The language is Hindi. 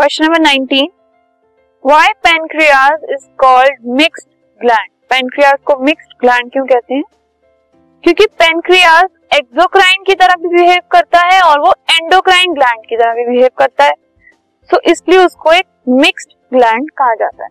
Question number 19 why pancreas is called mixed gland pancreas को मिक्स्ड ग्लैंड क्यों कहते हैं? क्योंकि पेनक्रियाज एक्सोक्राइन की तरह भी बिहेव करता है और वो एंडोक्राइन ग्लैंड की तरह भी बिहेव करता है। सो so, इसलिए उसको एक मिक्स्ड ग्लैंड कहा जाता है।